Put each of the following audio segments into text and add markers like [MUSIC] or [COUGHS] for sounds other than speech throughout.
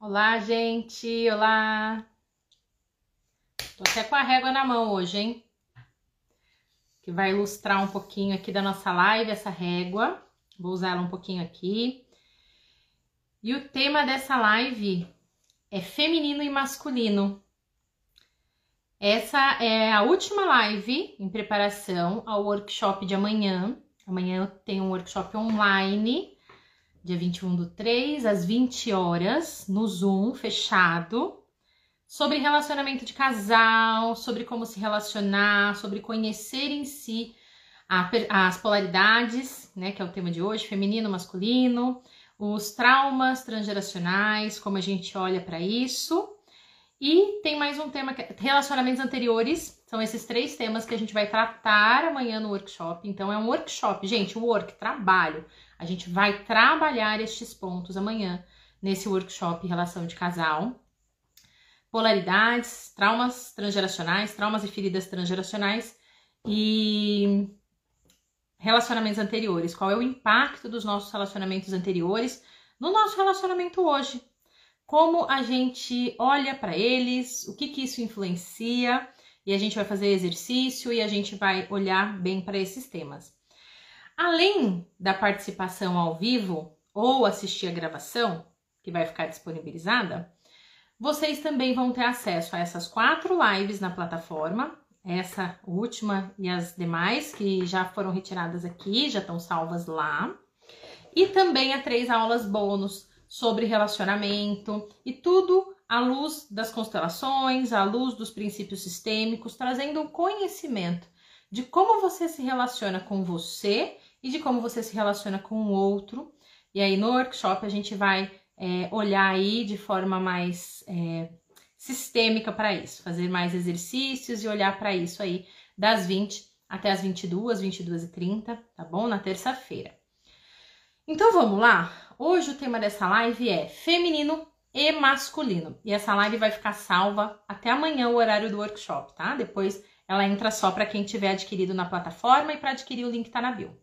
Olá, gente! Olá! Tô até com a régua na mão hoje, hein? Que vai ilustrar um pouquinho aqui da nossa live, essa régua. Vou usar ela um pouquinho aqui. E o tema dessa live é feminino e masculino. Essa é a última live em preparação ao workshop de amanhã. Amanhã eu tenho um workshop online dia 21 do 3, às 20 horas, no Zoom, fechado, sobre relacionamento de casal, sobre como se relacionar, sobre conhecer em si a, as polaridades, né, que é o tema de hoje, feminino, masculino, os traumas transgeracionais, como a gente olha para isso. E tem mais um tema, é relacionamentos anteriores, são esses três temas que a gente vai tratar amanhã no workshop. Então, é um workshop, gente, work, trabalho. A gente vai trabalhar estes pontos amanhã nesse workshop Relação de Casal. Polaridades, traumas transgeracionais, traumas e feridas transgeracionais e relacionamentos anteriores. Qual é o impacto dos nossos relacionamentos anteriores no nosso relacionamento hoje? Como a gente olha para eles, o que, que isso influencia, e a gente vai fazer exercício e a gente vai olhar bem para esses temas. Além da participação ao vivo ou assistir a gravação, que vai ficar disponibilizada, vocês também vão ter acesso a essas quatro lives na plataforma, essa última e as demais que já foram retiradas aqui, já estão salvas lá, e também a três aulas bônus sobre relacionamento e tudo à luz das constelações, à luz dos princípios sistêmicos, trazendo um conhecimento de como você se relaciona com você e de como você se relaciona com o outro. E aí no workshop a gente vai é, olhar aí de forma mais é, sistêmica para isso, fazer mais exercícios e olhar para isso aí das 20 até as 22, 22 e 30, tá bom? Na terça-feira. Então vamos lá? Hoje o tema dessa live é feminino e masculino. E essa live vai ficar salva até amanhã, o horário do workshop, tá? Depois ela entra só para quem tiver adquirido na plataforma e para adquirir o link tá na bio.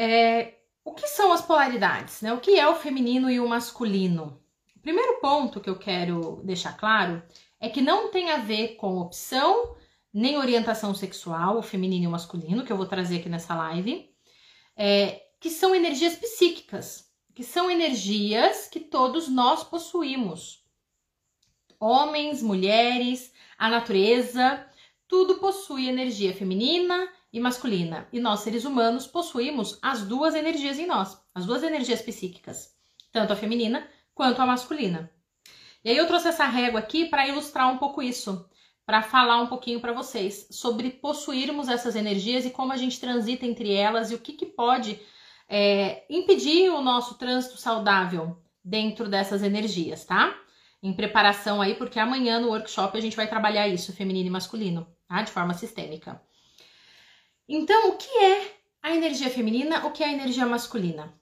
É, o que são as polaridades? Né? O que é o feminino e o masculino? O primeiro ponto que eu quero deixar claro é que não tem a ver com opção nem orientação sexual, o feminino e o masculino, que eu vou trazer aqui nessa live, é, que são energias psíquicas, que são energias que todos nós possuímos. Homens, mulheres, a natureza, tudo possui energia feminina e masculina. E nós, seres humanos, possuímos as duas energias em nós, as duas energias psíquicas, tanto a feminina quanto a masculina. E aí eu trouxe essa régua aqui para ilustrar um pouco isso, para falar um pouquinho para vocês sobre possuirmos essas energias e como a gente transita entre elas e o que, que pode é, impedir o nosso trânsito saudável dentro dessas energias, tá? Em preparação aí, porque amanhã no workshop a gente vai trabalhar isso, feminino e masculino, tá? De forma sistêmica. Então, o que é a energia feminina, o que é a energia masculina?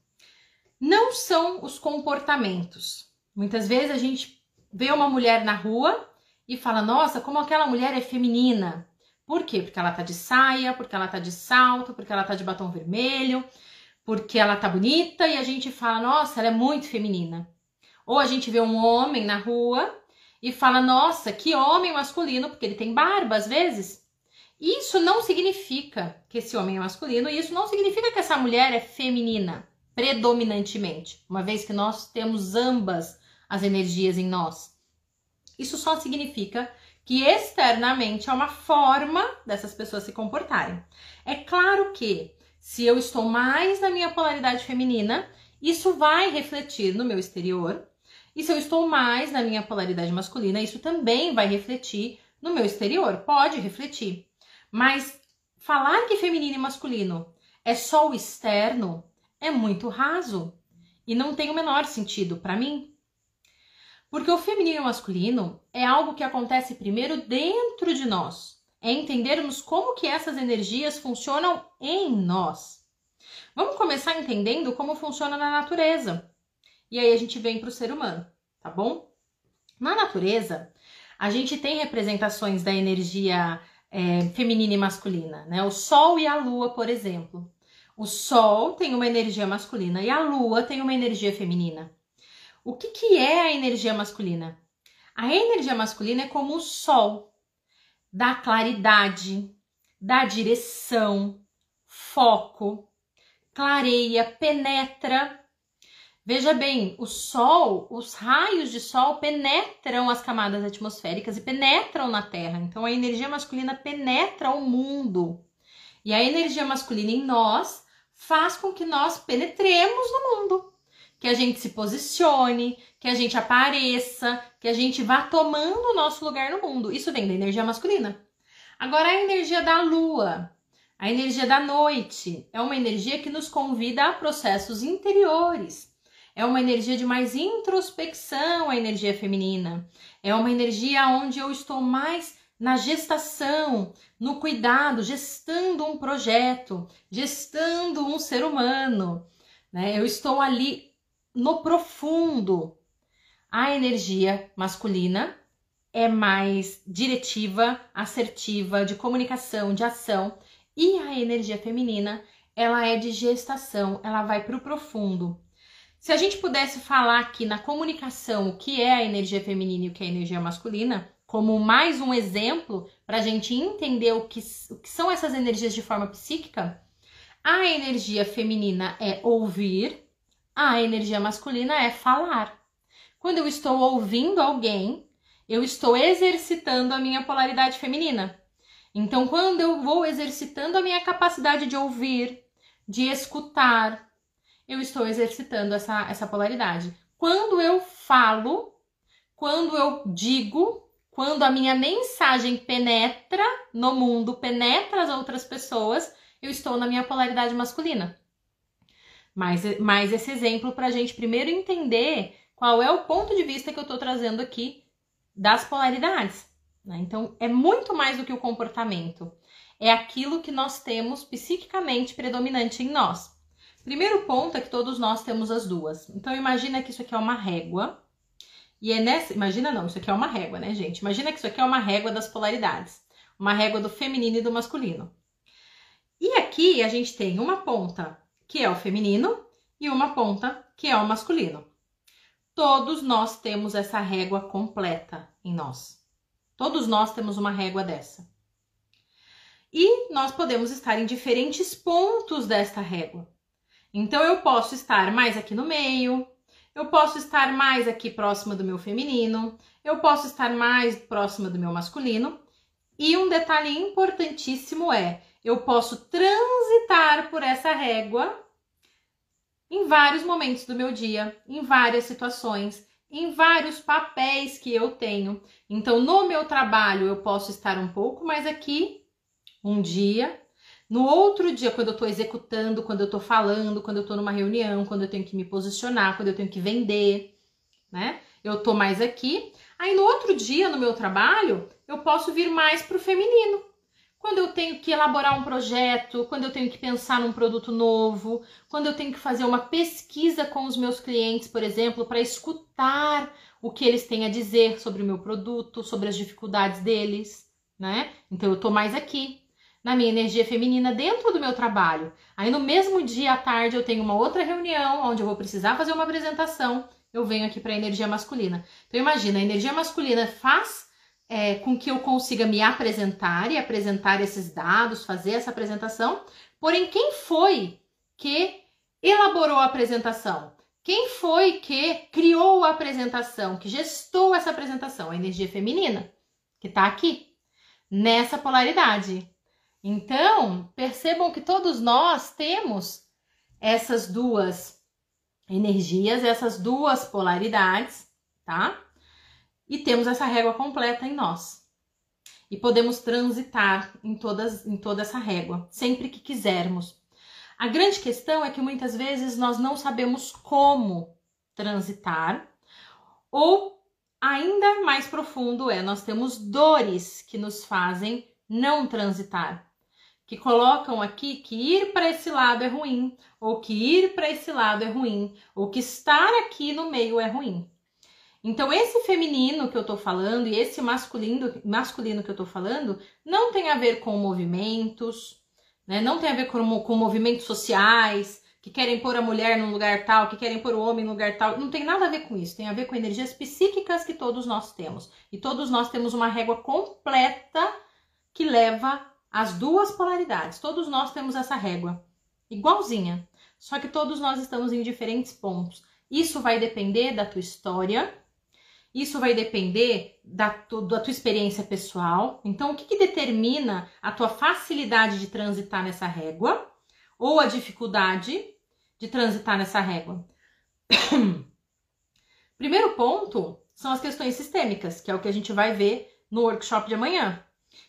Não são os comportamentos. Muitas vezes a gente vê uma mulher na rua e fala: "Nossa, como aquela mulher é feminina". Por quê? Porque ela tá de saia, porque ela tá de salto, porque ela tá de batom vermelho, porque ela tá bonita e a gente fala: "Nossa, ela é muito feminina". Ou a gente vê um homem na rua e fala: "Nossa, que homem masculino", porque ele tem barba às vezes. Isso não significa que esse homem é masculino, e isso não significa que essa mulher é feminina, predominantemente, uma vez que nós temos ambas as energias em nós. Isso só significa que externamente é uma forma dessas pessoas se comportarem. É claro que se eu estou mais na minha polaridade feminina, isso vai refletir no meu exterior. E se eu estou mais na minha polaridade masculina, isso também vai refletir no meu exterior. Pode refletir. Mas falar que feminino e masculino é só o externo é muito raso e não tem o menor sentido para mim. Porque o feminino e o masculino é algo que acontece primeiro dentro de nós. É entendermos como que essas energias funcionam em nós. Vamos começar entendendo como funciona na natureza. E aí a gente vem para o ser humano, tá bom? Na natureza, a gente tem representações da energia é, feminina e masculina, né? O Sol e a Lua, por exemplo. O Sol tem uma energia masculina e a Lua tem uma energia feminina. O que, que é a energia masculina? A energia masculina é como o sol, dá claridade, dá direção, foco, clareia, penetra. Veja bem, o sol, os raios de sol penetram as camadas atmosféricas e penetram na Terra. Então a energia masculina penetra o mundo. E a energia masculina em nós faz com que nós penetremos no mundo, que a gente se posicione, que a gente apareça, que a gente vá tomando o nosso lugar no mundo. Isso vem da energia masculina. Agora, a energia da lua, a energia da noite, é uma energia que nos convida a processos interiores. É uma energia de mais introspecção, a energia feminina. É uma energia onde eu estou mais na gestação, no cuidado, gestando um projeto, gestando um ser humano. Né? Eu estou ali no profundo. A energia masculina é mais diretiva, assertiva, de comunicação, de ação, e a energia feminina, ela é de gestação, ela vai para o profundo. Se a gente pudesse falar aqui na comunicação o que é a energia feminina e o que é a energia masculina, como mais um exemplo para a gente entender o que, o que são essas energias de forma psíquica, a energia feminina é ouvir, a energia masculina é falar. Quando eu estou ouvindo alguém, eu estou exercitando a minha polaridade feminina. Então, quando eu vou exercitando a minha capacidade de ouvir, de escutar, eu estou exercitando essa, essa polaridade. Quando eu falo, quando eu digo, quando a minha mensagem penetra no mundo, penetra as outras pessoas, eu estou na minha polaridade masculina. Mais, mais esse exemplo para a gente primeiro entender qual é o ponto de vista que eu estou trazendo aqui das polaridades. Né? Então, é muito mais do que o comportamento. É aquilo que nós temos psiquicamente predominante em nós. Primeiro ponto é que todos nós temos as duas. Então, imagina que isso aqui é uma régua e é nessa. Imagina não, isso aqui é uma régua, né, gente? Imagina que isso aqui é uma régua das polaridades. Uma régua do feminino e do masculino. E aqui a gente tem uma ponta que é o feminino e uma ponta que é o masculino. Todos nós temos essa régua completa em nós. Todos nós temos uma régua dessa. E nós podemos estar em diferentes pontos desta régua. Então eu posso estar mais aqui no meio, eu posso estar mais aqui próxima do meu feminino, eu posso estar mais próxima do meu masculino. E um detalhe importantíssimo é: eu posso transitar por essa régua em vários momentos do meu dia, em várias situações, em vários papéis que eu tenho. Então, no meu trabalho, eu posso estar um pouco mais aqui um dia, no outro dia, quando eu estou executando, quando eu estou falando, quando eu estou numa reunião, quando eu tenho que me posicionar, quando eu tenho que vender, né? Eu estou mais aqui. Aí no outro dia, no meu trabalho, eu posso vir mais para o feminino. Quando eu tenho que elaborar um projeto, quando eu tenho que pensar num produto novo, quando eu tenho que fazer uma pesquisa com os meus clientes, por exemplo, para escutar o que eles têm a dizer sobre o meu produto, sobre as dificuldades deles, né? Então eu tô mais aqui na minha energia feminina dentro do meu trabalho. Aí no mesmo dia à tarde eu tenho uma outra reunião onde eu vou precisar fazer uma apresentação, eu venho aqui para a energia masculina. Então imagina, a energia masculina faz é, com que eu consiga me apresentar e apresentar esses dados, fazer essa apresentação. Porém, quem foi que elaborou a apresentação? Quem foi que criou a apresentação, que gestou essa apresentação? A energia feminina, que está aqui, nessa polaridade. Então, percebam que todos nós temos essas duas energias, essas duas polaridades, tá? E temos essa régua completa em nós. E podemos transitar em, todas, em toda essa régua, sempre que quisermos. A grande questão é que muitas vezes nós não sabemos como transitar, ou ainda mais profundo é, nós temos dores que nos fazem não transitar que colocam aqui que ir para esse lado é ruim, ou que ir para esse lado é ruim, ou que estar aqui no meio é ruim. Então, esse feminino que eu tô falando e esse masculino, masculino que eu tô falando não tem a ver com movimentos, né? não tem a ver com, com movimentos sociais que querem pôr a mulher num lugar tal, que querem pôr o homem num lugar tal. Não tem nada a ver com isso. Tem a ver com energias psíquicas que todos nós temos. E todos nós temos uma régua completa que leva as duas polaridades. Todos nós temos essa régua igualzinha. Só que todos nós estamos em diferentes pontos. Isso vai depender da tua história, isso vai depender da, tu, da tua experiência pessoal. Então, o que, que determina a tua facilidade de transitar nessa régua ou a dificuldade de transitar nessa régua? [COUGHS] Primeiro ponto são as questões sistêmicas, que é o que a gente vai ver no workshop de amanhã.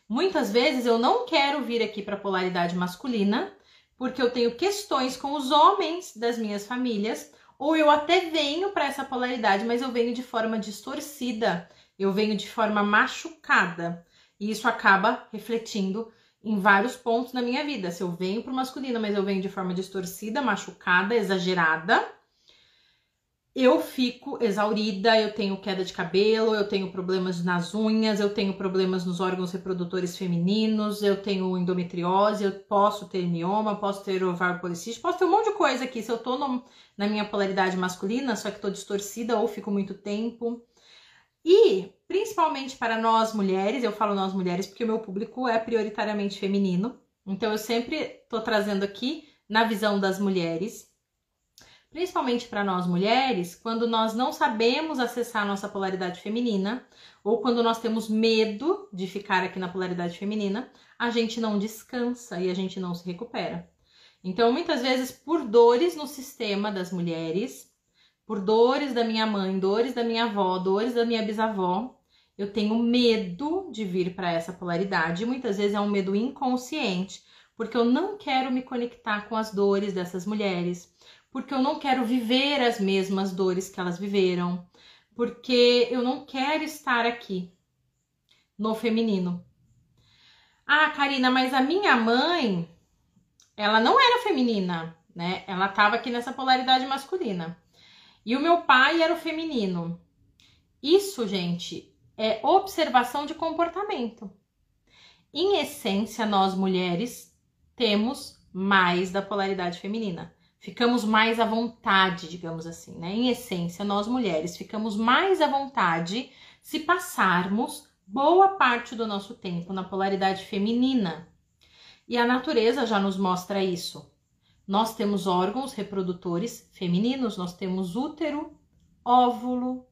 Muitas vezes eu não quero vir aqui para a polaridade masculina, porque eu tenho questões com os homens das minhas famílias ou eu até venho para essa polaridade, mas eu venho de forma distorcida, eu venho de forma machucada. E isso acaba refletindo em vários pontos na minha vida. Se eu venho para o masculino, mas eu venho de forma distorcida, machucada, exagerada, eu fico exaurida, eu tenho queda de cabelo, eu tenho problemas nas unhas, eu tenho problemas nos órgãos reprodutores femininos, eu tenho endometriose, eu posso ter mioma, posso ter ovário policístico, posso ter um monte de coisa aqui. Se eu tô no, na minha polaridade masculina, só que tô distorcida ou fico muito tempo. E, principalmente para nós mulheres, eu falo nós mulheres porque o meu público é prioritariamente feminino, então eu sempre tô trazendo aqui na visão das mulheres principalmente para nós mulheres, quando nós não sabemos acessar a nossa polaridade feminina, ou quando nós temos medo de ficar aqui na polaridade feminina, a gente não descansa e a gente não se recupera. Então, muitas vezes, por dores no sistema das mulheres, por dores da minha mãe, dores da minha avó, dores da minha bisavó, eu tenho medo de vir para essa polaridade. Muitas vezes é um medo inconsciente, porque eu não quero me conectar com as dores dessas mulheres porque eu não quero viver as mesmas dores que elas viveram, porque eu não quero estar aqui no feminino. Ah, Karina, mas a minha mãe, ela não era feminina, né? Ela tava aqui nessa polaridade masculina. E o meu pai era o feminino. Isso, gente, é observação de comportamento. Em essência, nós mulheres temos mais da polaridade feminina ficamos mais à vontade, digamos assim, né? Em essência, nós mulheres ficamos mais à vontade se passarmos boa parte do nosso tempo na polaridade feminina. E a natureza já nos mostra isso. Nós temos órgãos reprodutores femininos, nós temos útero, óvulo,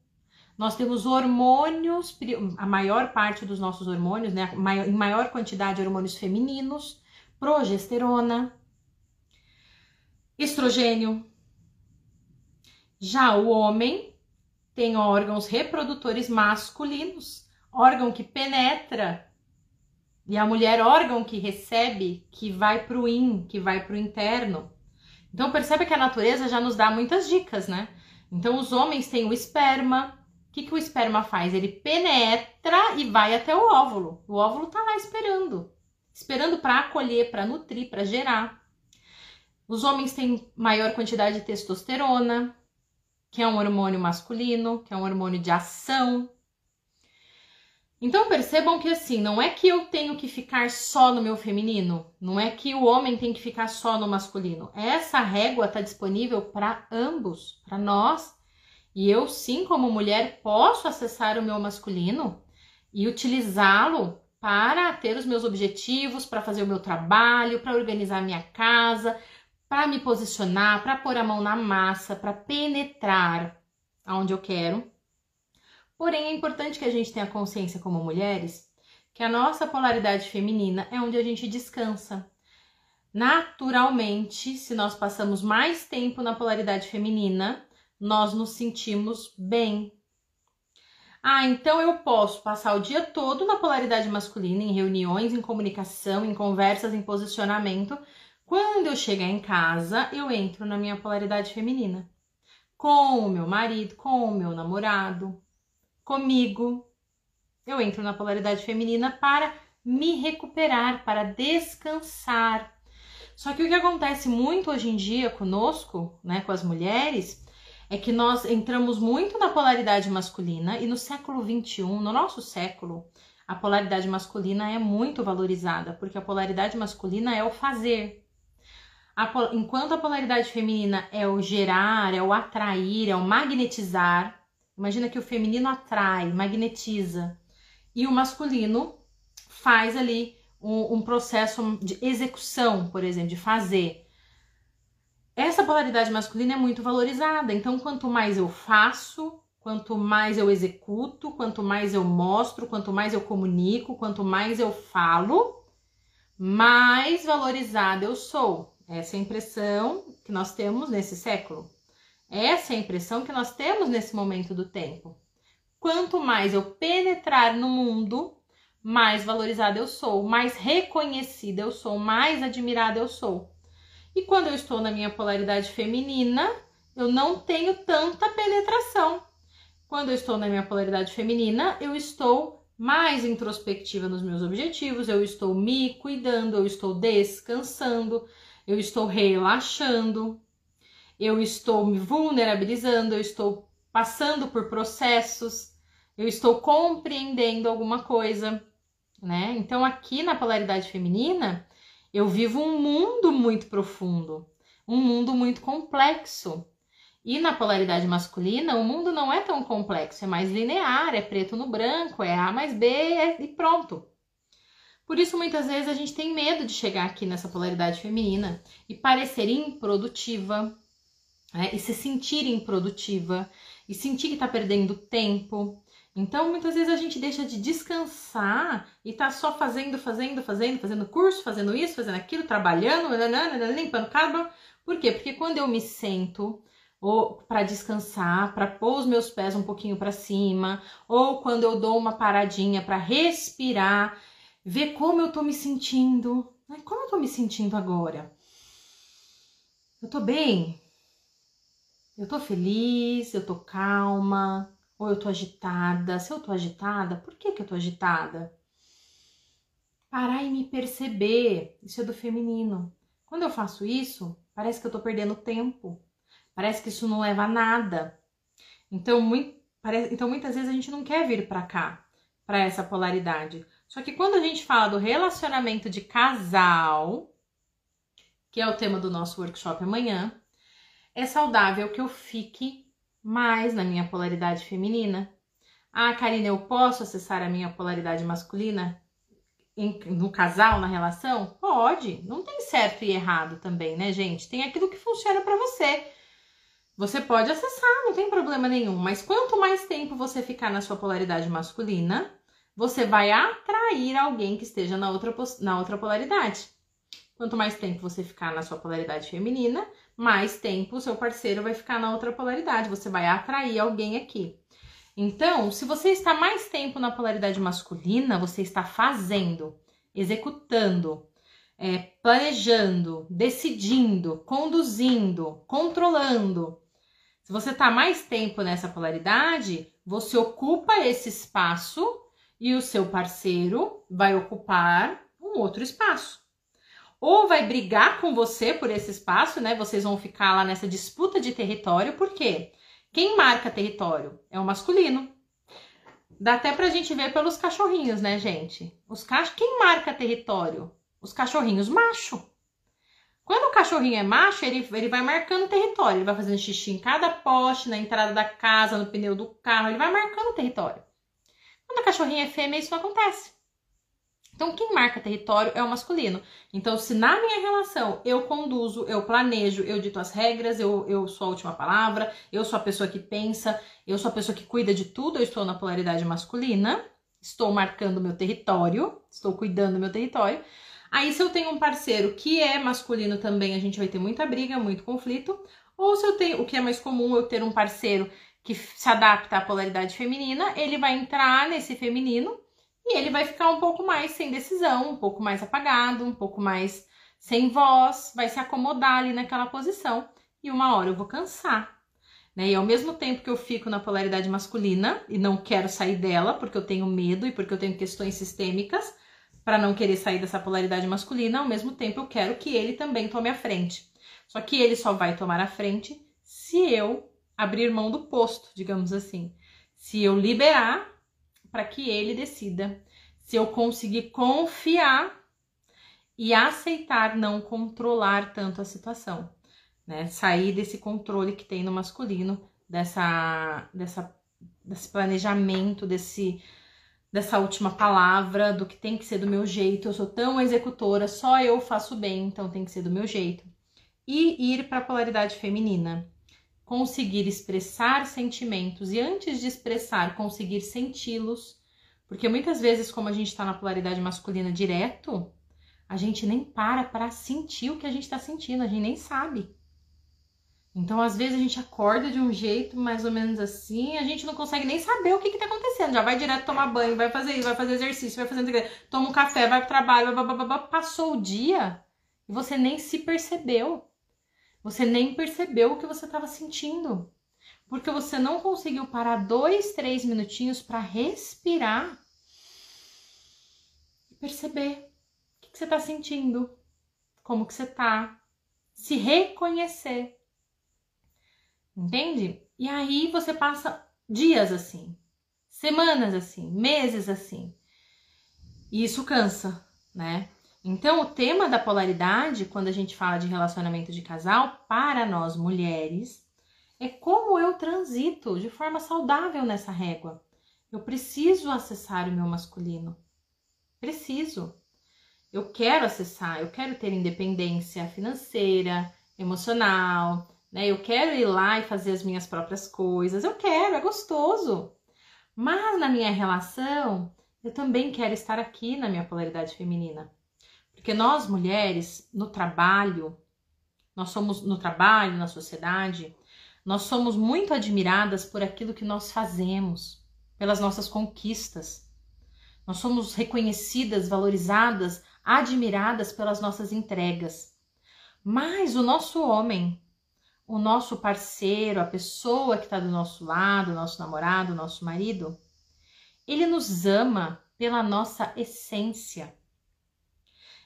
nós temos hormônios, a maior parte dos nossos hormônios, né, em maior quantidade hormônios femininos, progesterona, estrogênio. Já o homem tem órgãos reprodutores masculinos, órgão que penetra, e a mulher, órgão que recebe, que vai para o in, que vai para o interno. Então percebe que a natureza já nos dá muitas dicas, né? Então os homens têm o esperma. O que, que o esperma faz? Ele penetra e vai até o óvulo. O óvulo tá lá esperando, esperando para acolher, para nutrir, para gerar. Os homens têm maior quantidade de testosterona, que é um hormônio masculino, que é um hormônio de ação. Então percebam que assim, não é que eu tenho que ficar só no meu feminino, não é que o homem tem que ficar só no masculino. Essa régua está disponível para ambos, para nós. E eu, sim, como mulher, posso acessar o meu masculino e utilizá-lo para ter os meus objetivos, para fazer o meu trabalho, para organizar minha casa, para me posicionar, para pôr a mão na massa, para penetrar aonde eu quero. Porém, é importante que a gente tenha consciência como mulheres que a nossa polaridade feminina é onde a gente descansa. Naturalmente, se nós passamos mais tempo na polaridade feminina, nós nos sentimos bem. Ah, então eu posso passar o dia todo na polaridade masculina, em reuniões, em comunicação, em conversas, em posicionamento, quando eu chegar em casa, eu entro na minha polaridade feminina. Com o meu marido, com o meu namorado, comigo. Eu entro na polaridade feminina para me recuperar, para descansar. Só que o que acontece muito hoje em dia conosco, né, com as mulheres, é que nós entramos muito na polaridade masculina e no século 21, no nosso século, a polaridade masculina é muito valorizada, porque a polaridade masculina é o fazer, A, enquanto a polaridade feminina é o gerar, é o atrair, é o magnetizar. Imagina que o feminino atrai, magnetiza. E o masculino faz ali um, um processo de execução, por exemplo, de fazer. Essa polaridade masculina é muito valorizada. Então, quanto mais eu faço, quanto mais eu executo, quanto mais eu mostro, quanto mais eu comunico, quanto mais eu falo, mais valorizada eu sou. Essa é a impressão que nós temos nesse século. Essa é a impressão que nós temos nesse momento do tempo. Quanto mais eu penetrar no mundo, mais valorizada eu sou, mais reconhecida eu sou, mais admirada eu sou. E quando eu estou na minha polaridade feminina, eu não tenho tanta penetração. Quando eu estou na minha polaridade feminina, eu estou mais introspectiva nos meus objetivos, eu estou me cuidando, eu estou descansando, eu estou relaxando, eu estou me vulnerabilizando, eu estou passando por processos, eu estou compreendendo alguma coisa, né? Então aqui na polaridade feminina, eu vivo um mundo muito profundo, um mundo muito complexo. E na polaridade masculina, o mundo não é tão complexo, é mais linear, é preto no branco, é A mais B e pronto. Por isso, muitas vezes, a gente tem medo de chegar aqui nessa polaridade feminina e parecer improdutiva, né? e se sentir improdutiva, e sentir que tá perdendo tempo. Então, muitas vezes a gente deixa de descansar e tá só fazendo, fazendo, fazendo, fazendo curso, fazendo isso, fazendo aquilo, trabalhando, limpando carbo. Por quê? Porque quando eu me sento ou para descansar, para pôr os meus pés um pouquinho para cima, ou quando eu dou uma paradinha para respirar, ver como eu tô me sentindo. Como eu tô me sentindo agora? Eu tô bem? Eu tô feliz? Eu tô calma? Ou eu tô agitada? Se eu tô agitada, por que que eu tô agitada? Parar e me perceber. Isso é do feminino. Quando eu faço isso, parece que eu tô perdendo tempo. Parece que isso não leva a nada. Então, muito, parece, então muitas vezes a gente não quer vir para cá, para essa polaridade. Só que quando a gente fala do relacionamento de casal, que é o tema do nosso workshop amanhã, é saudável que eu fique mais na minha polaridade feminina. Ah, Karina, eu posso acessar a minha polaridade masculina no casal, na relação? Pode. Não tem certo e errado também, né, gente? Tem aquilo que funciona para você. Você pode acessar, não tem problema nenhum, mas quanto mais tempo você ficar na sua polaridade masculina, você vai atrair alguém que esteja na outra, na outra polaridade. Quanto mais tempo você ficar na sua polaridade feminina, mais tempo o seu parceiro vai ficar na outra polaridade. Você vai atrair alguém aqui. Então, se você está mais tempo na polaridade masculina, você está fazendo, executando, é, planejando, decidindo, conduzindo, controlando. Se você está mais tempo nessa polaridade, você ocupa esse espaço e o seu parceiro vai ocupar um outro espaço. Ou vai brigar com você por esse espaço, né? Vocês vão ficar lá nessa disputa de território, por quê? Quem marca território é o masculino. Dá até pra gente ver pelos cachorrinhos, né, gente? Os cach... Quem marca território? Os cachorrinhos macho. Quando o cachorrinho é macho, ele, ele vai marcando território. Ele vai fazendo xixi em cada poste, na entrada da casa, no pneu do carro. Ele vai marcando território. Quando a cachorrinha é fêmea, isso não acontece. Então, quem marca território é o masculino. Então, se na minha relação eu conduzo, eu planejo, eu dito as regras, eu, eu sou a última palavra, eu sou a pessoa que pensa, eu sou a pessoa que cuida de tudo, eu estou na polaridade masculina, estou marcando meu território, estou cuidando do meu território. Aí, se eu tenho um parceiro que é masculino também, a gente vai ter muita briga, muito conflito. Ou se eu tenho, o que é mais comum, eu ter um parceiro que se adapta à polaridade feminina, ele vai entrar nesse feminino e ele vai ficar um pouco mais sem decisão, um pouco mais apagado, um pouco mais sem voz, vai se acomodar ali naquela posição e uma hora eu vou cansar. Né? E ao mesmo tempo que eu fico na polaridade masculina e não quero sair dela porque eu tenho medo e porque eu tenho questões sistêmicas, para não querer sair dessa polaridade masculina, ao mesmo tempo eu quero que ele também tome a frente. Só que ele só vai tomar a frente se eu abrir mão do posto, digamos assim. Se eu liberar para que ele decida. Se eu conseguir confiar e aceitar não controlar tanto a situação, né? Sair desse controle que tem no masculino, dessa, dessa, desse planejamento, desse dessa última palavra, do que tem que ser do meu jeito. Eu sou tão executora, só eu faço bem, então tem que ser do meu jeito. E ir para a polaridade feminina. Conseguir expressar sentimentos e antes de expressar, conseguir senti-los. Porque muitas vezes, como a gente está na polaridade masculina direto, a gente nem para para sentir o que a gente está sentindo, a gente nem sabe. Então, às vezes, a gente acorda de um jeito mais ou menos assim, a gente não consegue nem saber o que está acontecendo. Já vai direto tomar banho, vai fazer isso, vai fazer exercício, vai fazer toma um café, vai pro trabalho, blá, blá, blá, passou o dia e você nem se percebeu. Você nem percebeu o que você estava sentindo. Porque você não conseguiu parar dois, três minutinhos para respirar e perceber o que, que você está sentindo, como que você está, se reconhecer. Entende? E aí você passa dias assim, semanas assim, meses assim. E isso cansa, né? Então, o tema da polaridade, quando a gente fala de relacionamento de casal, para nós mulheres, é como eu transito de forma saudável nessa régua. Eu preciso acessar o meu masculino. Preciso. Eu quero acessar, eu quero ter independência financeira, emocional, né? Eu quero ir lá e fazer as minhas próprias coisas, eu quero, é gostoso. Mas na minha relação, eu também quero estar aqui na minha polaridade feminina. Porque nós mulheres, no trabalho, nós somos no trabalho, na sociedade, nós somos muito admiradas por aquilo que nós fazemos, pelas nossas conquistas. Nós somos reconhecidas, valorizadas, admiradas pelas nossas entregas. Mas o nosso homem, o nosso parceiro, a pessoa que está do nosso lado, nosso namorado, nosso marido, ele nos ama pela nossa essência.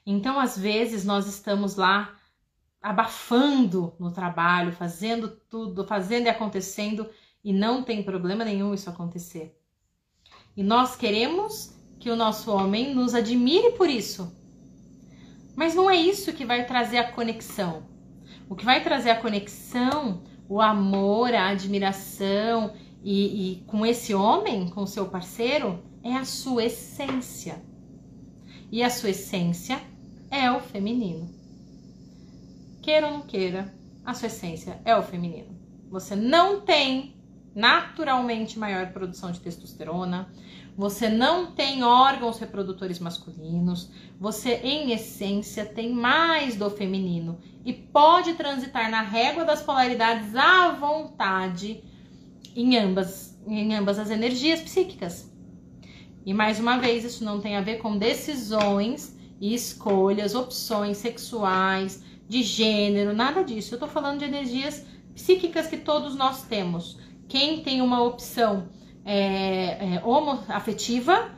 Então, às vezes, nós estamos lá abafando no trabalho, fazendo tudo, fazendo e acontecendo, e não tem problema nenhum isso acontecer. E nós queremos que o nosso homem nos admire por isso. Mas não é isso que vai trazer a conexão. O que vai trazer a conexão, o amor, a admiração e, e com esse homem, com seu parceiro, é a sua essência. E a sua essência feminino. Queira ou não queira, a sua essência é o feminino. Você não tem naturalmente maior produção de testosterona, você não tem órgãos reprodutores masculinos, você em essência tem mais do feminino e pode transitar na régua das polaridades à vontade em ambas, em ambas as energias psíquicas. E mais uma vez, isso não tem a ver com decisões escolhas, opções sexuais, de gênero, nada disso. Eu tô falando de energias psíquicas que todos nós temos. Quem tem uma opção é, é, homoafetiva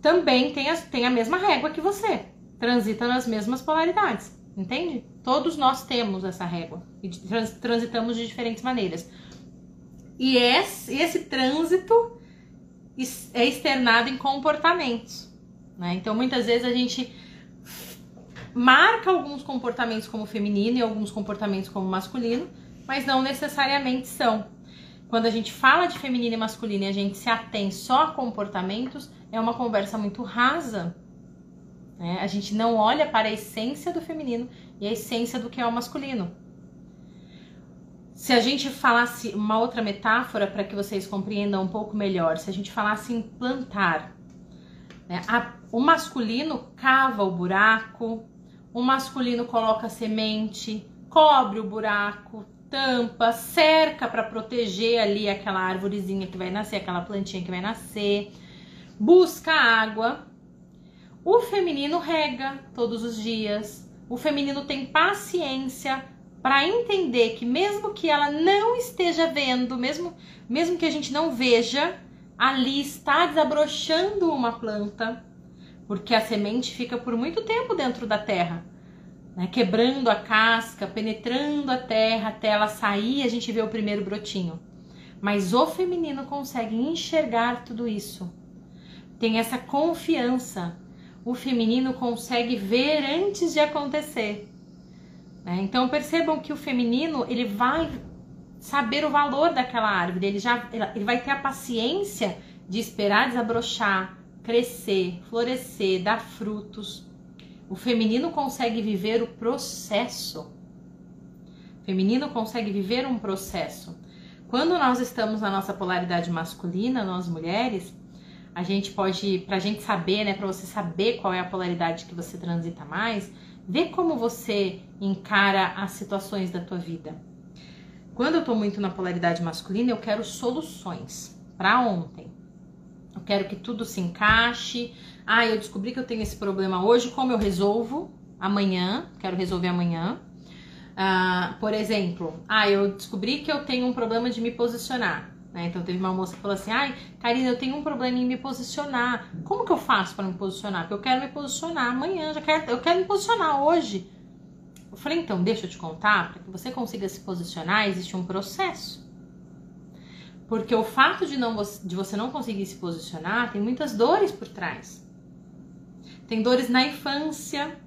também tem a, tem a mesma régua que você, transita nas mesmas polaridades, entende? Todos nós temos essa régua e trans, transitamos de diferentes maneiras. E esse, esse trânsito é externado em comportamentos. Né? Então, muitas vezes a gente marca alguns comportamentos como feminino e alguns comportamentos como masculino, mas não necessariamente são. Quando a gente fala de feminino e masculino e a gente se atém só a comportamentos, é uma conversa muito rasa. Né? A gente não olha para a essência do feminino e a essência do que é o masculino. Se a gente falasse uma outra metáfora para que vocês compreendam um pouco melhor, se a gente falasse em plantar, né? a, o masculino cava o buraco, o masculino coloca semente, cobre o buraco, tampa, cerca para proteger ali aquela árvorezinha que vai nascer, aquela plantinha que vai nascer, busca água. O feminino rega todos os dias. O feminino tem paciência para entender que mesmo que ela não esteja vendo, mesmo mesmo que a gente não veja, ali está desabrochando uma planta, porque a semente fica por muito tempo dentro da terra né, quebrando a casca, penetrando a terra até ela sair, a gente vê o primeiro brotinho. Mas o feminino consegue enxergar tudo isso. Tem essa confiança. o feminino consegue ver antes de acontecer. Né? Então percebam que o feminino ele vai saber o valor daquela árvore, ele já ele vai ter a paciência de esperar desabrochar, crescer, florescer, dar frutos. O feminino consegue viver o processo. O feminino consegue viver um processo. Quando nós estamos na nossa polaridade masculina, nós mulheres, a gente pode, pra gente saber, né, pra você saber qual é a polaridade que você transita mais, ver como você encara as situações da tua vida. Quando eu tô muito na polaridade masculina, eu quero soluções para ontem. Eu quero que tudo se encaixe. Ah, eu descobri que eu tenho esse problema hoje, como eu resolvo amanhã? Quero resolver amanhã. Ah, por exemplo, ah, eu descobri que eu tenho um problema de me posicionar. Né? Então teve uma moça que falou assim: ai, Karina, eu tenho um problema em me posicionar. Como que eu faço para me posicionar? Porque eu quero me posicionar amanhã, já quero, eu quero me posicionar hoje. Eu falei, então, deixa eu te contar, para que você consiga se posicionar, existe um processo. Porque o fato de, não, de você não conseguir se posicionar tem muitas dores por trás. Tem dores na infância,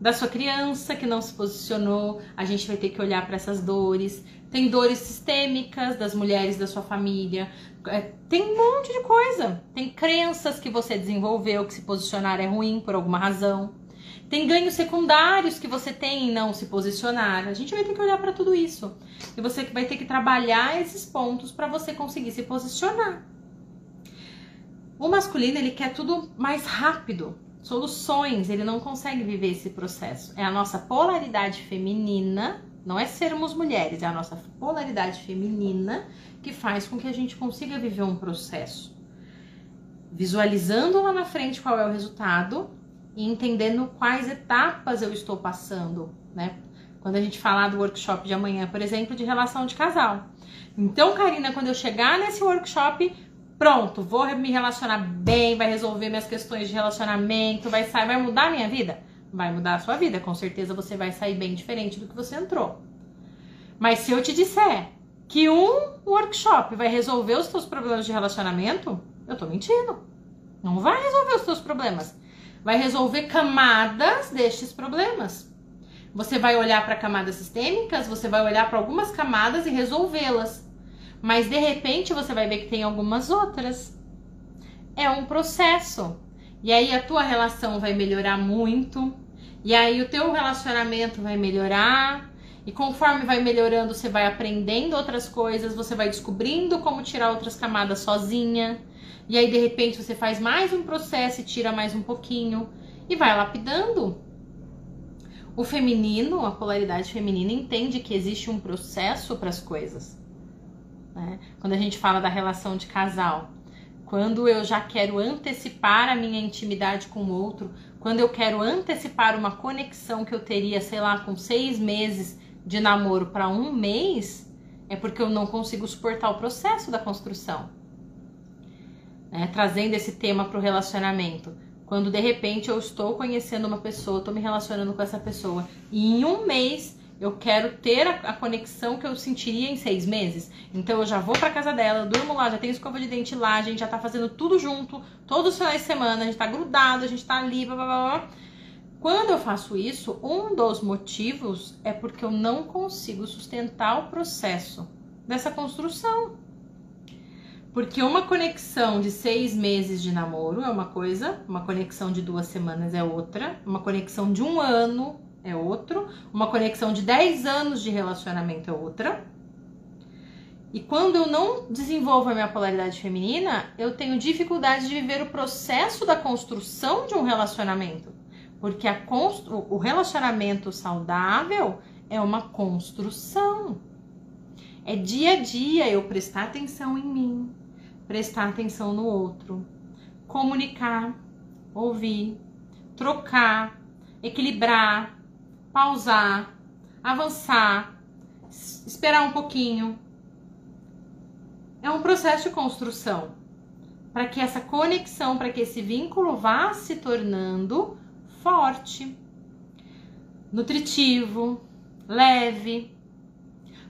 da sua criança que não se posicionou, a gente vai ter que olhar para essas dores. Tem dores sistêmicas das mulheres da sua família, é, tem um monte de coisa. Tem crenças que você desenvolveu que se posicionar é ruim por alguma razão. Tem ganhos secundários que você tem em não se posicionar. A gente vai ter que olhar para tudo isso. E você vai ter que trabalhar esses pontos para você conseguir se posicionar. O masculino, ele quer tudo mais rápido, soluções, ele não consegue viver esse processo. É a nossa polaridade feminina, não é sermos mulheres, é a nossa polaridade feminina que faz com que a gente consiga viver um processo. Visualizando lá na frente qual é o resultado e entendendo quais etapas eu estou passando, né? Quando a gente falar do workshop de amanhã, por exemplo, de relação de casal. Então, Karina, quando eu chegar nesse workshop, pronto, vou me relacionar bem, vai resolver minhas questões de relacionamento, vai sair, vai mudar a minha vida? Vai mudar a sua vida, com certeza você vai sair bem diferente do que você entrou. Mas se eu te disser que um workshop vai resolver os seus problemas de relacionamento, eu tô mentindo. Não vai resolver os seus problemas vai resolver camadas destes problemas. Você vai olhar para camadas sistêmicas, você vai olhar para algumas camadas e resolvê-las. Mas de repente você vai ver que tem algumas outras. É um processo. E aí a tua relação vai melhorar muito. E aí o teu relacionamento vai melhorar. E conforme vai melhorando, você vai aprendendo outras coisas, você vai descobrindo como tirar outras camadas sozinha. E aí, de repente, você faz mais um processo e tira mais um pouquinho e vai lapidando. O feminino, a polaridade feminina, entende que existe um processo para as coisas. Né? Quando a gente fala da relação de casal, quando eu já quero antecipar a minha intimidade com o outro, quando eu quero antecipar uma conexão que eu teria, sei lá, com seis meses de namoro para um mês, é porque eu não consigo suportar o processo da construção né, trazendo esse tema para o relacionamento. Quando de repente eu estou conhecendo uma pessoa, estou me relacionando com essa pessoa, e em um mês eu quero ter a, conexão que eu sentiria em seis meses. Então eu já vou para casa dela, durmo lá, já tenho escova de dente lá, a gente já tá fazendo tudo junto, todos os finais de semana, a gente tá grudado, a gente tá ali, blá blá blá. Quando eu faço isso, um dos motivos é porque eu não consigo sustentar o processo dessa construção. Porque uma conexão de seis meses de namoro é uma coisa, uma conexão de duas semanas é outra, uma conexão de um ano é outro, uma conexão de dez anos de relacionamento é outra. E quando eu não desenvolvo a minha polaridade feminina, eu tenho dificuldade de viver o processo da construção de um relacionamento. Porque a o relacionamento saudável é uma construção. É dia a dia eu prestar atenção em mim, prestar atenção no outro, comunicar, ouvir, trocar, equilibrar, pausar, avançar, esperar um pouquinho. É um processo de construção para que essa conexão, para que esse vínculo vá se tornando forte, nutritivo, leve.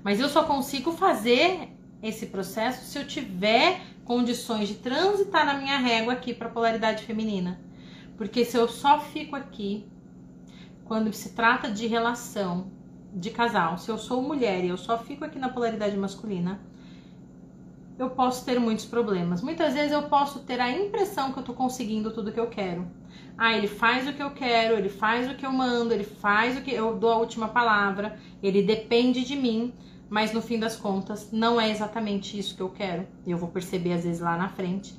Mas eu só consigo fazer esse processo se eu tiver condições de transitar na minha régua aqui para polaridade feminina. Porque se eu só fico aqui quando se trata de relação de casal, se eu sou mulher e eu só fico aqui na polaridade masculina, eu posso ter muitos problemas. Muitas vezes eu posso ter a impressão que eu tô conseguindo tudo que eu quero. Ah, ele faz o que eu quero, ele faz o que eu mando, ele faz o que eu dou a última palavra, ele depende de mim, mas no fim das contas não é exatamente isso que eu quero. Eu vou perceber às vezes lá na frente.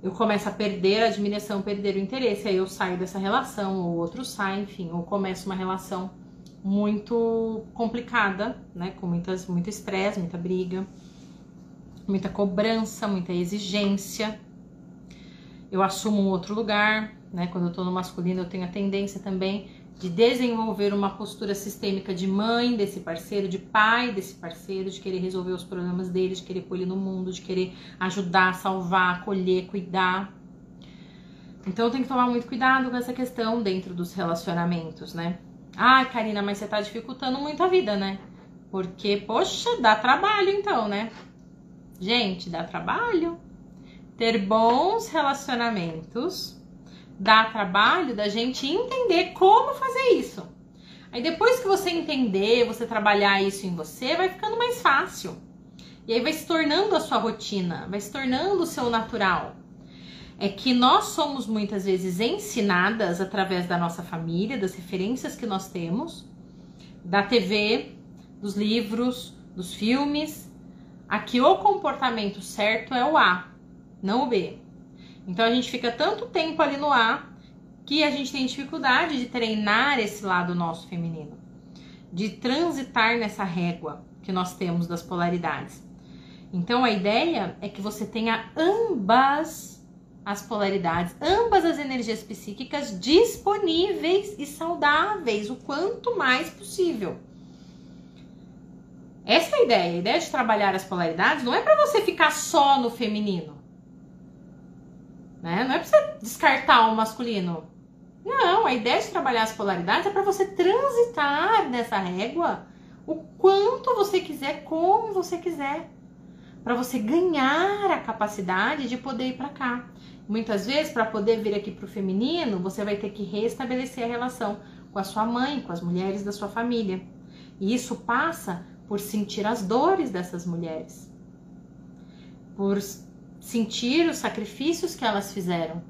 Eu começo a perder a admiração, perder o interesse, aí eu saio dessa relação, ou outro sai, enfim, ou começo uma relação muito complicada, né, com muitas muito estresse, muita briga, muita cobrança, muita exigência. Eu assumo um outro lugar, né? Quando eu tô no masculino, eu tenho a tendência também de desenvolver uma postura sistêmica de mãe desse parceiro, de pai desse parceiro, de querer resolver os problemas dele, de querer pôr ele no mundo, de querer ajudar, salvar, acolher, cuidar. Então tenho que tomar muito cuidado com essa questão dentro dos relacionamentos, né? Ah, Karina, mas você tá dificultando muito a vida, né? Porque, poxa, dá trabalho então, né? Gente, dá trabalho. Ter bons relacionamentos dá trabalho da gente entender como fazer isso. Aí depois que você entender, você trabalhar isso em você, vai ficando mais fácil. E aí vai se tornando a sua rotina, vai se tornando o seu natural. É que nós somos muitas vezes ensinadas através da nossa família, das referências que nós temos, da TV, dos livros, dos filmes, a que o comportamento certo é o A, não o B. Então a gente fica tanto tempo ali no A que a gente tem dificuldade de treinar esse lado nosso feminino, de transitar nessa régua que nós temos das polaridades. Então a ideia é que você tenha ambas as polaridades, ambas as energias psíquicas disponíveis e saudáveis o quanto mais possível. Essa é a ideia. A ideia de trabalhar as polaridades não é para você ficar só no feminino. Né? Não é para você descartar o masculino. Não, a ideia de trabalhar as polaridades é para você transitar nessa régua o quanto você quiser, como você quiser, para você ganhar a capacidade de poder ir para cá. Muitas vezes, para poder vir aqui para o feminino, você vai ter que restabelecer a relação com a sua mãe, com as mulheres da sua família. E isso passa por sentir as dores dessas mulheres, por sentir os sacrifícios que elas fizeram.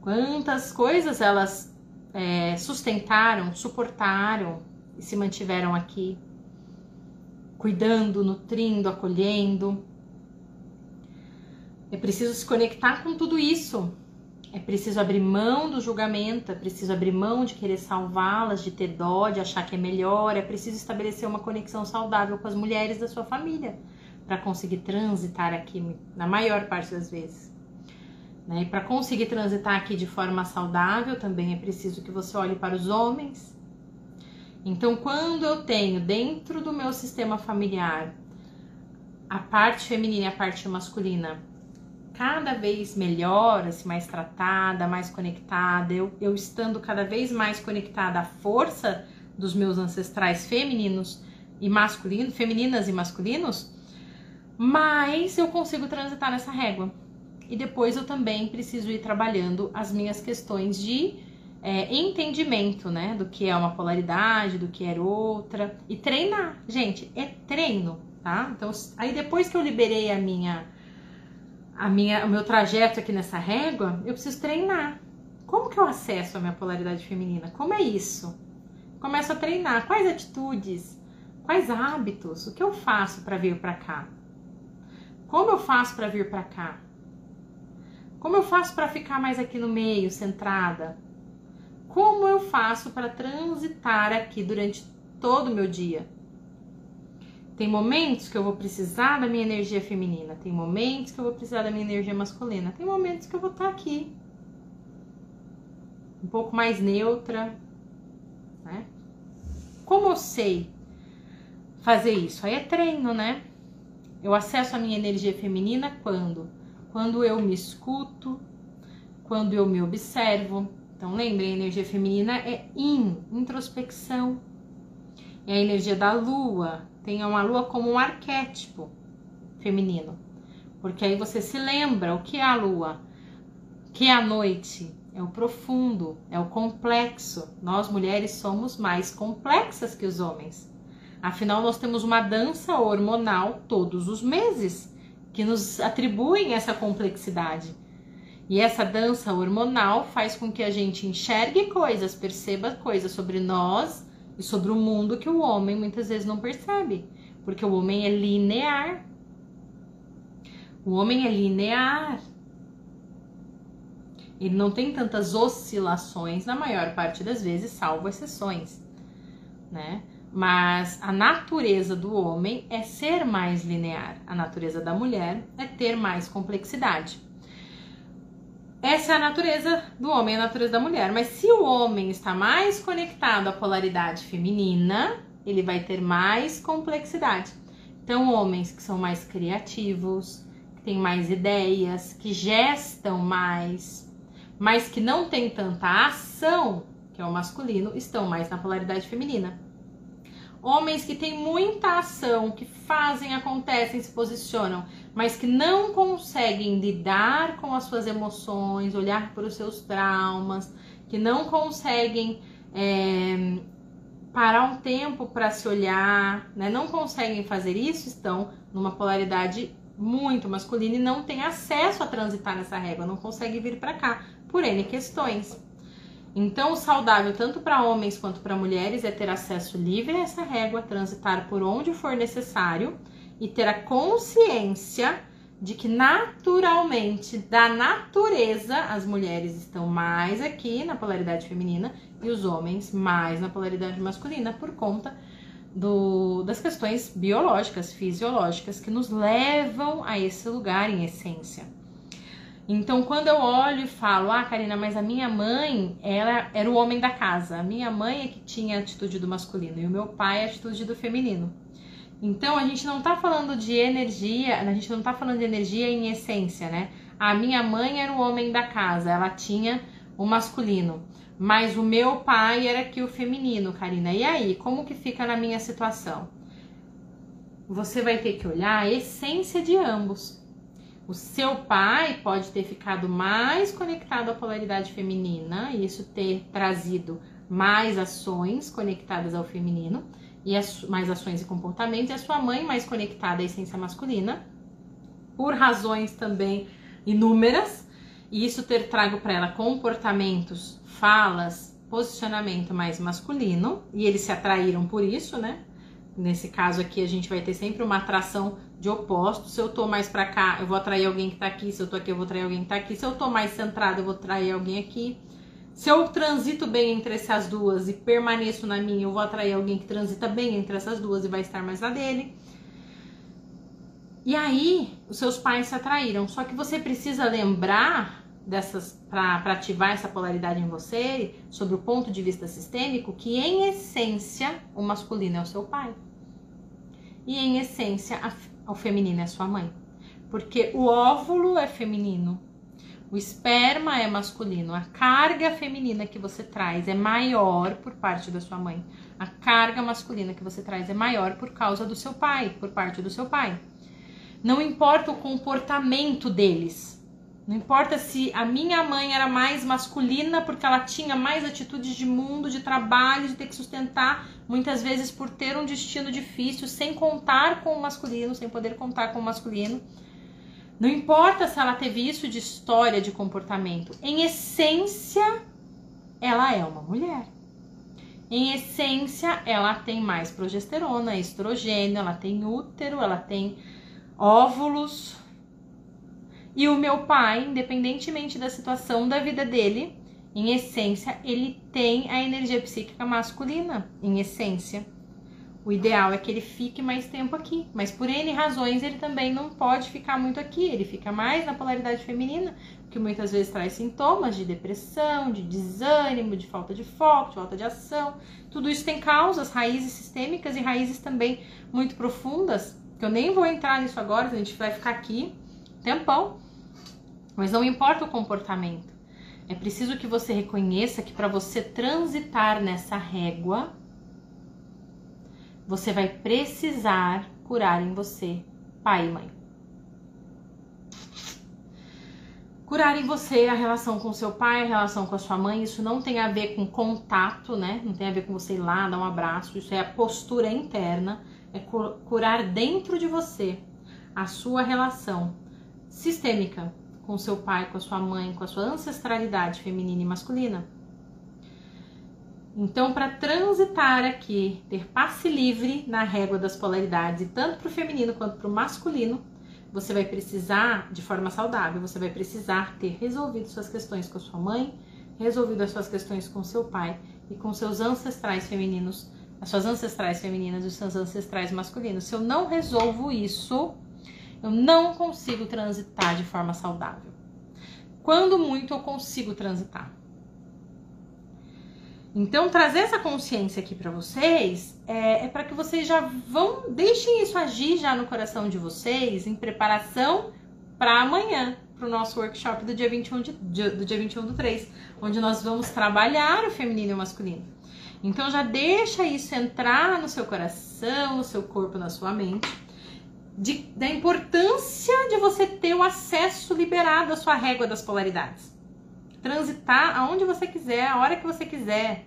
Quantas coisas elas é, sustentaram, suportaram e se mantiveram aqui, cuidando, nutrindo, acolhendo. É preciso se conectar com tudo isso. É preciso abrir mão do julgamento, é preciso abrir mão de querer salvá-las, de ter dó, de achar que é melhor. É preciso estabelecer uma conexão saudável com as mulheres da sua família para conseguir transitar aqui na maior parte das vezes. Né? E para conseguir transitar aqui de forma saudável, também é preciso que você olhe para os homens. Então, quando eu tenho dentro do meu sistema familiar a parte feminina e a parte masculina cada vez melhor, assim, mais tratada, mais conectada, eu, eu estando cada vez mais conectada à força dos meus ancestrais femininos e masculinos, femininas e masculinos, mas eu consigo transitar nessa régua. E depois eu também preciso ir trabalhando as minhas questões de é, entendimento, né? Do que é uma polaridade, do que é outra. E treinar, gente, é treino, tá? Então, aí depois que eu liberei a minha, a minha, o meu trajeto aqui nessa régua, eu preciso treinar. Como que eu acesso a minha polaridade feminina? Como é isso? Começo a treinar. Quais atitudes? Quais hábitos? O que eu faço para vir para cá? Como eu faço para vir para cá? Como eu faço para ficar mais aqui no meio, centrada? Como eu faço para transitar aqui durante todo o meu dia? Tem momentos que eu vou precisar da minha energia feminina, tem momentos que eu vou precisar da minha energia masculina, tem momentos que eu vou estar aqui um pouco mais neutra, né? Como eu sei fazer isso? Aí é treino, né? Eu acesso a minha energia feminina quando? Quando eu me escuto, quando eu me observo. Então, lembrem, a energia feminina é in, introspecção. É a energia da lua. Tem uma lua como um arquétipo feminino. Porque aí você se lembra o que é a lua, o que é a noite, é o profundo, é o complexo. Nós mulheres somos mais complexas que os homens. Afinal, nós temos uma dança hormonal todos os meses que nos atribuem essa complexidade. E essa dança hormonal faz com que a gente enxergue coisas, perceba coisas sobre nós e sobre o mundo que o homem muitas vezes não percebe, porque o homem é linear. O homem é linear. Ele não tem tantas oscilações na maior parte das vezes, salvo exceções, né? Mas a natureza do homem é ser mais linear, a natureza da mulher é ter mais complexidade. Essa é a natureza do homem, a natureza da mulher. Mas se o homem está mais conectado à polaridade feminina, ele vai ter mais complexidade. Então, homens que são mais criativos, que têm mais ideias, que gestam mais, mas que não têm tanta ação, que é o masculino, estão mais na polaridade feminina. Homens que têm muita ação, que fazem, acontecem, se posicionam, mas que não conseguem lidar com as suas emoções, olhar para os seus traumas, que não conseguem é, parar um tempo para se olhar, né? não conseguem fazer isso, estão numa polaridade muito masculina e não têm acesso a transitar nessa régua, não conseguem vir para cá por N questões. Então, o saudável, tanto para homens quanto para mulheres, é ter acesso livre a essa régua, transitar por onde for necessário e ter a consciência de que naturalmente, da natureza, as mulheres estão mais aqui na polaridade feminina e os homens mais na polaridade masculina por conta do, das questões biológicas, fisiológicas que nos levam a esse lugar em essência. Então, quando eu olho e falo, ah, Karina, mas a minha mãe, ela era o homem da casa. A minha mãe é que tinha a atitude do masculino e o meu pai a atitude do feminino. Então, a gente não tá falando de energia, a gente não tá falando de energia em essência, né? A minha mãe era o homem da casa, ela tinha o masculino. Mas o meu pai era aqui o feminino, Karina. E aí, como que fica na minha situação? Você vai ter que olhar a essência de ambos. O seu pai pode ter ficado mais conectado à polaridade feminina e isso ter trazido mais ações conectadas ao feminino e mais ações e comportamentos, e a sua mãe mais conectada à essência masculina, por razões também inúmeras, e isso ter trago para ela comportamentos, falas, posicionamento mais masculino, e eles se atraíram por isso, né? Nesse caso aqui, a gente vai ter sempre uma atração de opostos. Se eu tô mais para cá, eu vou atrair alguém que tá aqui. Se eu tô aqui, eu vou atrair alguém que tá aqui. Se eu tô mais centrado, eu vou atrair alguém aqui. Se eu transito bem entre essas duas e permaneço na minha, eu vou atrair alguém que transita bem entre essas duas e vai estar mais na dele. E aí, os seus pais se atraíram. Só que você precisa lembrar dessas para ativar essa polaridade em você, sobre o ponto de vista sistêmico, que em essência o masculino é o seu pai. E em essência a, o feminino é sua mãe. Porque o óvulo é feminino, o esperma é masculino, a carga feminina que você traz é maior por parte da sua mãe. A carga masculina que você traz é maior por causa do seu pai, por parte do seu pai. Não importa o comportamento deles, não importa se a minha mãe era mais masculina porque ela tinha mais atitudes de mundo, de trabalho, de ter que sustentar, muitas vezes por ter um destino difícil, sem contar com o masculino, sem poder contar com o masculino. Não importa se ela teve isso de história de comportamento, em essência, ela é uma mulher. Em essência, ela tem mais progesterona, estrogênio, ela tem útero, ela tem óvulos, e o meu pai, independentemente da situação da vida dele, em essência, ele tem a energia psíquica masculina, em essência. O ideal é que ele fique mais tempo aqui, mas por N razões ele também não pode ficar muito aqui, ele fica mais na polaridade feminina, que muitas vezes traz sintomas de depressão, de desânimo, de falta de foco, de falta de ação. Tudo isso tem causas, raízes sistêmicas e raízes também muito profundas, que eu nem vou entrar nisso agora, a gente vai ficar aqui tempão. Mas não importa o comportamento. É preciso que você reconheça que para você transitar nessa régua, você vai precisar curar em você pai e mãe. Curar em você a relação com seu pai, a relação com a sua mãe, isso não tem a ver com contato, né? Não tem a ver com você ir lá, dar um abraço, isso é a postura interna, é curar dentro de você a sua relação sistêmica com seu pai, com a sua mãe, com a sua ancestralidade feminina e masculina. Então, para transitar aqui, ter passe livre na régua das polaridades, tanto para o feminino quanto para o masculino, você vai precisar, de forma saudável, você vai precisar ter resolvido suas questões com a sua mãe, resolvido as suas questões com seu pai e com seus ancestrais femininos, as suas ancestrais femininas e os seus ancestrais masculinos. Se eu não resolvo isso, eu não consigo transitar de forma saudável. Quando muito eu consigo transitar. Então, trazer essa consciência aqui para vocês é, é para que vocês já vão, deixem isso agir já no coração de vocês, em preparação para amanhã, para o nosso workshop do dia 21 de, do dia 21 do 3, onde nós vamos trabalhar o feminino e o masculino. Então, já deixa isso entrar no seu coração, no seu corpo, na sua mente, de, da importância de você ter o acesso liberado à sua régua das polaridades transitar aonde você quiser, a hora que você quiser.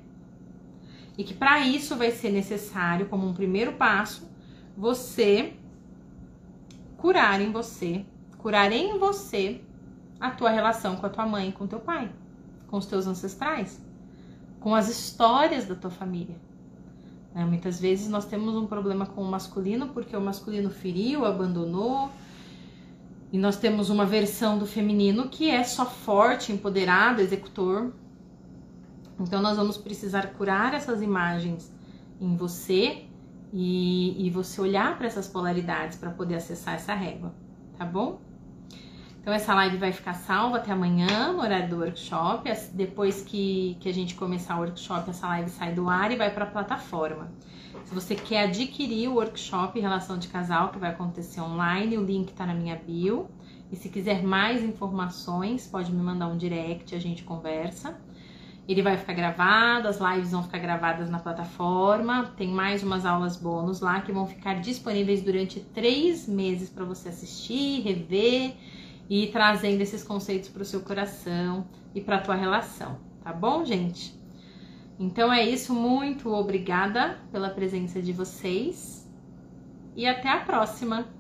E que para isso vai ser necessário, como um primeiro passo, você curar em você, curar em você a tua relação com a tua mãe, com teu pai, com os teus ancestrais, com as histórias da tua família. Né? Muitas vezes nós temos um problema com o masculino porque o masculino feriu, abandonou, e nós temos uma versão do feminino que é só forte, empoderado, executor. Então nós vamos precisar curar essas imagens em você e, e você olhar para essas polaridades para poder acessar essa régua, tá bom? Então essa live vai ficar salva até amanhã no horário do workshop. Depois que, que a gente começar o workshop, essa live sai do ar e vai para a plataforma. Se você quer adquirir o workshop Relação de Casal, que vai acontecer online, o link está na minha bio. E se quiser mais informações, pode me mandar um direct, a gente conversa. Ele vai ficar gravado, as lives vão ficar gravadas na plataforma. Tem mais umas aulas bônus lá que vão ficar disponíveis durante três meses para você assistir, rever e trazendo esses conceitos para o seu coração e para a tua relação, tá bom, gente? Então é isso, muito obrigada pela presença de vocês e até a próxima!